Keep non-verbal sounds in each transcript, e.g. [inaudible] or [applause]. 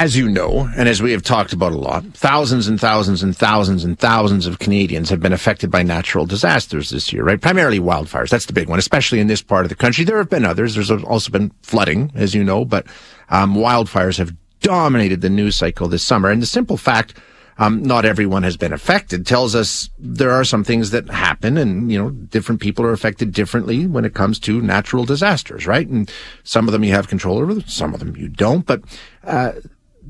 As you know, and as we have talked about a lot, thousands and thousands and thousands and thousands of Canadians have been affected by natural disasters this year, right? Primarily wildfires. That's the big one, especially in this part of the country. There have been others. There's also been flooding, as you know, but um, wildfires have dominated the news cycle this summer. And the simple fact um, not everyone has been affected tells us there are some things that happen and, you know, different people are affected differently when it comes to natural disasters, right? And some of them you have control over, some of them you don't, but, uh,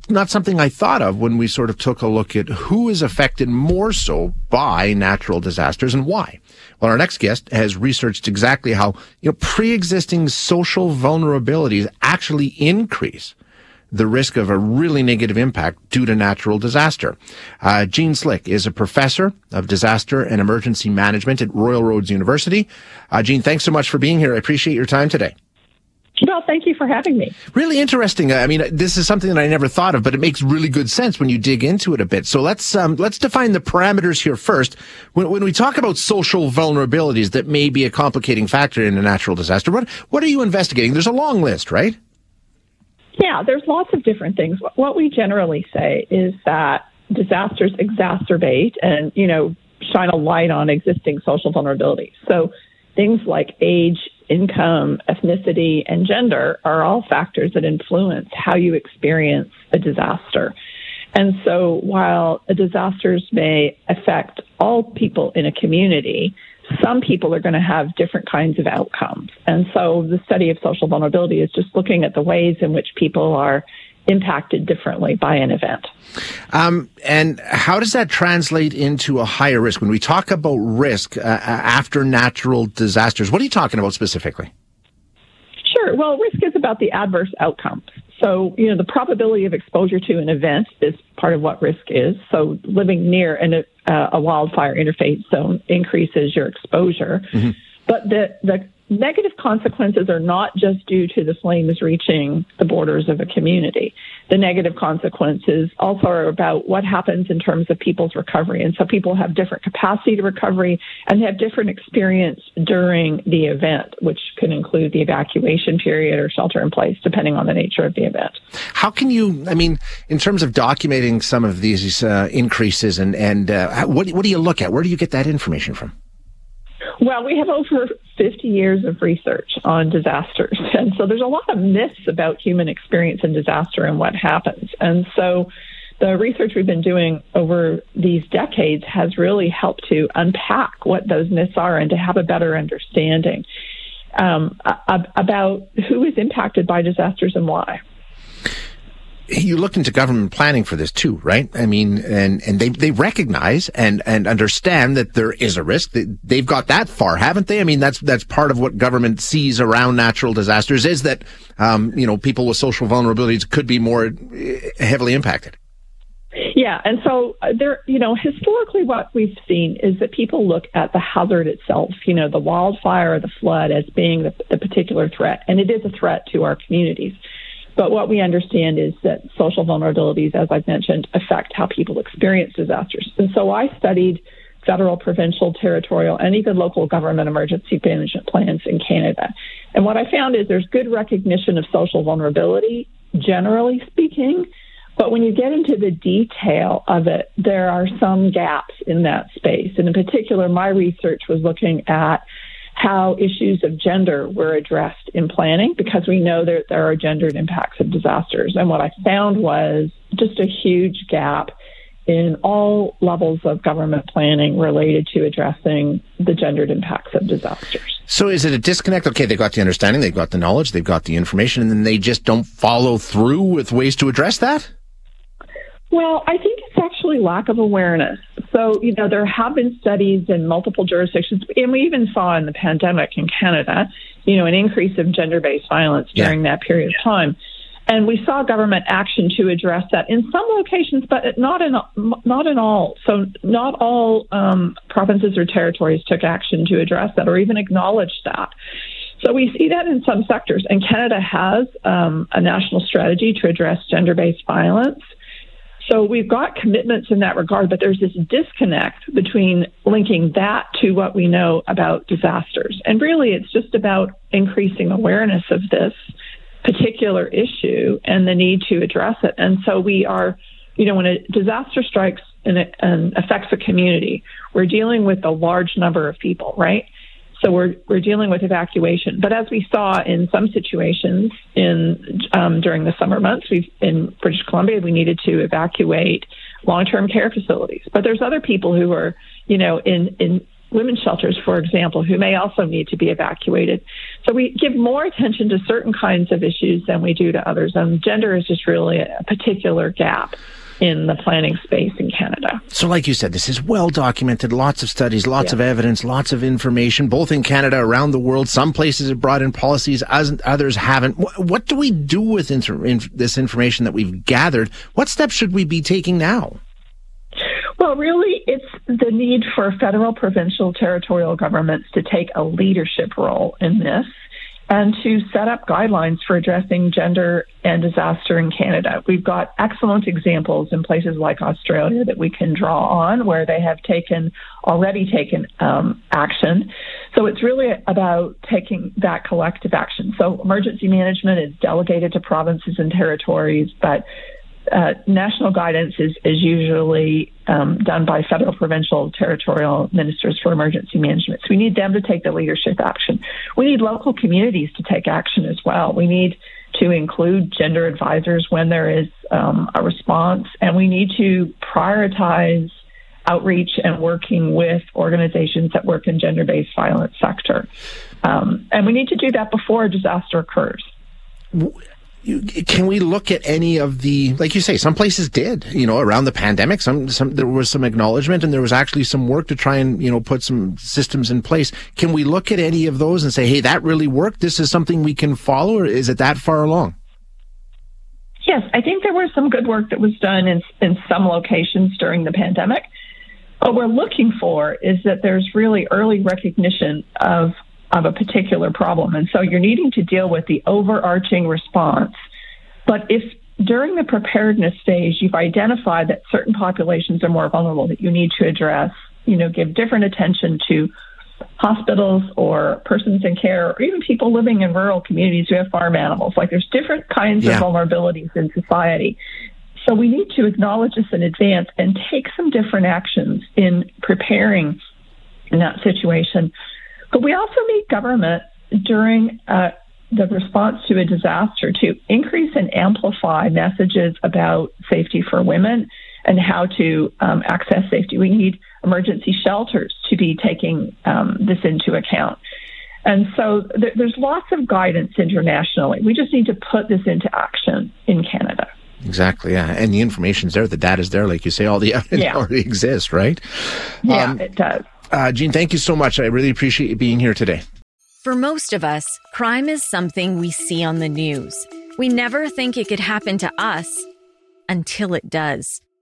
not something I thought of when we sort of took a look at who is affected more so by natural disasters and why. Well, our next guest has researched exactly how, you know, pre-existing social vulnerabilities actually increase the risk of a really negative impact due to natural disaster. Uh, Jean Slick is a professor of disaster and emergency management at Royal Roads University. Uh, Jean, thanks so much for being here. I appreciate your time today. Well, thank you for having me. Really interesting. I mean, this is something that I never thought of, but it makes really good sense when you dig into it a bit. So let's um, let's define the parameters here first. When, when we talk about social vulnerabilities that may be a complicating factor in a natural disaster, what what are you investigating? There's a long list, right? Yeah, there's lots of different things. What we generally say is that disasters exacerbate and, you know, shine a light on existing social vulnerabilities. So things like age, income, ethnicity, and gender are all factors that influence how you experience a disaster. And so while disasters may affect all people in a community, some people are going to have different kinds of outcomes. And so the study of social vulnerability is just looking at the ways in which people are impacted differently by an event. Um, and how does that translate into a higher risk? When we talk about risk uh, after natural disasters, what are you talking about specifically? Sure. Well, risk is about the adverse outcomes. So, you know, the probability of exposure to an event is part of what risk is. So, living near an, uh, a wildfire interface zone increases your exposure. Mm-hmm. But the, the negative consequences are not just due to the flames reaching the borders of a community. The negative consequences also are about what happens in terms of people's recovery. And so people have different capacity to recovery and have different experience during the event, which can include the evacuation period or shelter in place, depending on the nature of the event. How can you, I mean, in terms of documenting some of these uh, increases and, and uh, what, what do you look at? Where do you get that information from? Well, we have over 50 years of research on disasters. [laughs] And so there's a lot of myths about human experience in disaster and what happens. And so the research we've been doing over these decades has really helped to unpack what those myths are and to have a better understanding um, about who is impacted by disasters and why you look into government planning for this too, right? I mean, and, and they, they recognize and, and understand that there is a risk. They've got that far, haven't they? I mean, that's, that's part of what government sees around natural disasters is that, um, you know, people with social vulnerabilities could be more eh, heavily impacted. Yeah, and so uh, there, you know, historically, what we've seen is that people look at the hazard itself, you know, the wildfire or the flood, as being the, the particular threat, and it is a threat to our communities. But what we understand is that social vulnerabilities, as I've mentioned, affect how people experience disasters. And so I studied federal, provincial, territorial, and even local government emergency management plans in Canada. And what I found is there's good recognition of social vulnerability, generally speaking. But when you get into the detail of it, there are some gaps in that space. And in particular, my research was looking at how issues of gender were addressed in planning because we know that there are gendered impacts of disasters. And what I found was just a huge gap in all levels of government planning related to addressing the gendered impacts of disasters. So is it a disconnect? Okay, they've got the understanding, they've got the knowledge, they've got the information, and then they just don't follow through with ways to address that? Well, I think it's actually lack of awareness. So, you know, there have been studies in multiple jurisdictions, and we even saw in the pandemic in Canada, you know, an increase of gender based violence during yeah. that period of time. And we saw government action to address that in some locations, but not in not in all. So not all um, provinces or territories took action to address that or even acknowledge that. So we see that in some sectors, and Canada has um, a national strategy to address gender-based violence. So we've got commitments in that regard, but there's this disconnect between linking that to what we know about disasters. And really, it's just about increasing awareness of this particular issue and the need to address it. And so we are, you know, when a disaster strikes and, affects a community, we're dealing with a large number of people, right? So we're we're dealing with evacuation. But as we saw in some situations in um, during the summer months, we've in British Columbia we needed to evacuate long-term care facilities. But there's other people who are, you know, in in women's shelters, for example, who may also need to be evacuated. So we give more attention to certain kinds of issues than we do to others. And gender is just really a particular gap in the planning space in Canada. So, like you said, this is well documented, lots of studies, lots yeah. of evidence, lots of information, both in Canada, around the world. Some places have brought in policies, others haven't. What, do we do with inter- in this information that we've gathered? What steps should we be taking now? Well, really, it's the need for federal, provincial, territorial governments to take a leadership role in this and to set up guidelines for addressing gender and disaster in Canada. We've got excellent examples in places like Australia that we can draw on where they have taken already taken um, action. So it's really about taking that collective action. So emergency management is delegated to provinces and territories, but uh, national guidance is, is usually um, done by federal, provincial, territorial ministers for emergency management. So we need them to take the leadership action. We need local communities to take action as well. We need to include gender advisors when there is um, a response, and we need to prioritize outreach and working with organizations that work in gender based violence sector. Um, and we need to do that before a disaster occurs can we look at any of the like you say some places did you know around the pandemic some some there was some acknowledgement and there was actually some work to try and you know put some systems in place. Can we look at any of those and say hey that really worked? This is something we can follow or is it that far along? Yes i think there was some good work that was done in in some locations during the pandemic. What we're looking for is that there's really early recognition of of a particular problem. And so you're needing to deal with the overarching response. But if during the preparedness stage you've identified that certain populations are more vulnerable that you need to address, you know, give different attention to hospitals or persons in care or even people living in rural communities who have farm animals. Like there's different kinds yeah. of vulnerabilities in society. So we need to acknowledge this in advance and take some different actions in preparing in that situation but we also need government during uh, the response to a disaster to increase and amplify messages about safety for women and how to um, access safety. We need emergency shelters to be taking um, this into account. And so th- there's lots of guidance internationally. We just need to put this into action in Canada. Exactly, yeah. And the information's there, the data's there, like you say, all the [laughs] evidence yeah. already exists, right? Yeah, um, it does. Uh, Jean, thank you so much. I really appreciate you being here today. For most of us, crime is something we see on the news. We never think it could happen to us until it does.